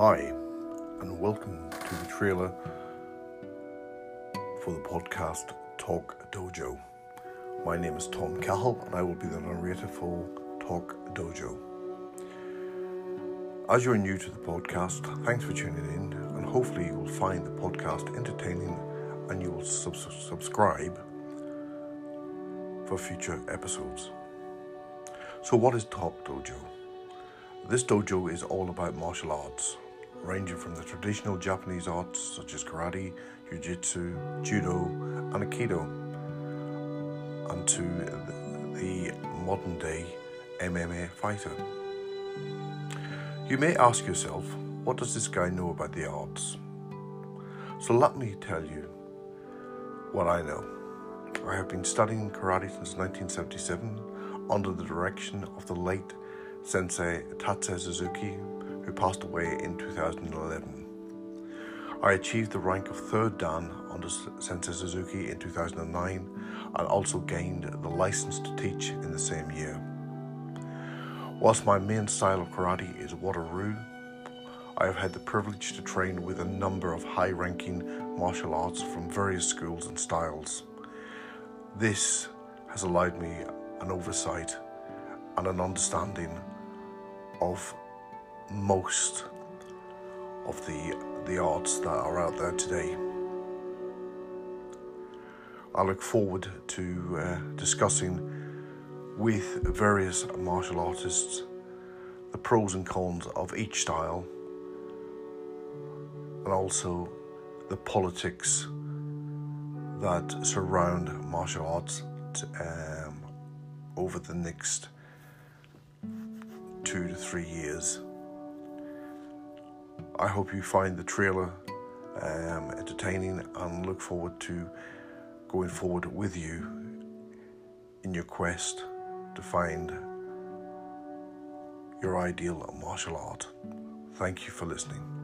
Hi, and welcome to the trailer for the podcast Talk Dojo. My name is Tom Cahill, and I will be the narrator for Talk Dojo. As you're new to the podcast, thanks for tuning in, and hopefully, you will find the podcast entertaining and you will sub- subscribe for future episodes. So, what is Talk Dojo? This dojo is all about martial arts, ranging from the traditional Japanese arts such as karate, jiu-jitsu, judo, and aikido, and to the modern day MMA fighter. You may ask yourself, what does this guy know about the arts? So let me tell you what I know. I have been studying karate since 1977 under the direction of the late Sensei Tatsuo Suzuki, who passed away in 2011. I achieved the rank of third Dan under Sensei Suzuki in 2009 and also gained the license to teach in the same year. Whilst my main style of karate is Wado-ryu, I have had the privilege to train with a number of high ranking martial arts from various schools and styles. This has allowed me an oversight and an understanding of most of the the arts that are out there today. I look forward to uh, discussing with various martial artists the pros and cons of each style and also the politics that surround martial arts um, over the next two to three years. I hope you find the trailer um, entertaining and look forward to going forward with you in your quest to find your ideal martial art. Thank you for listening.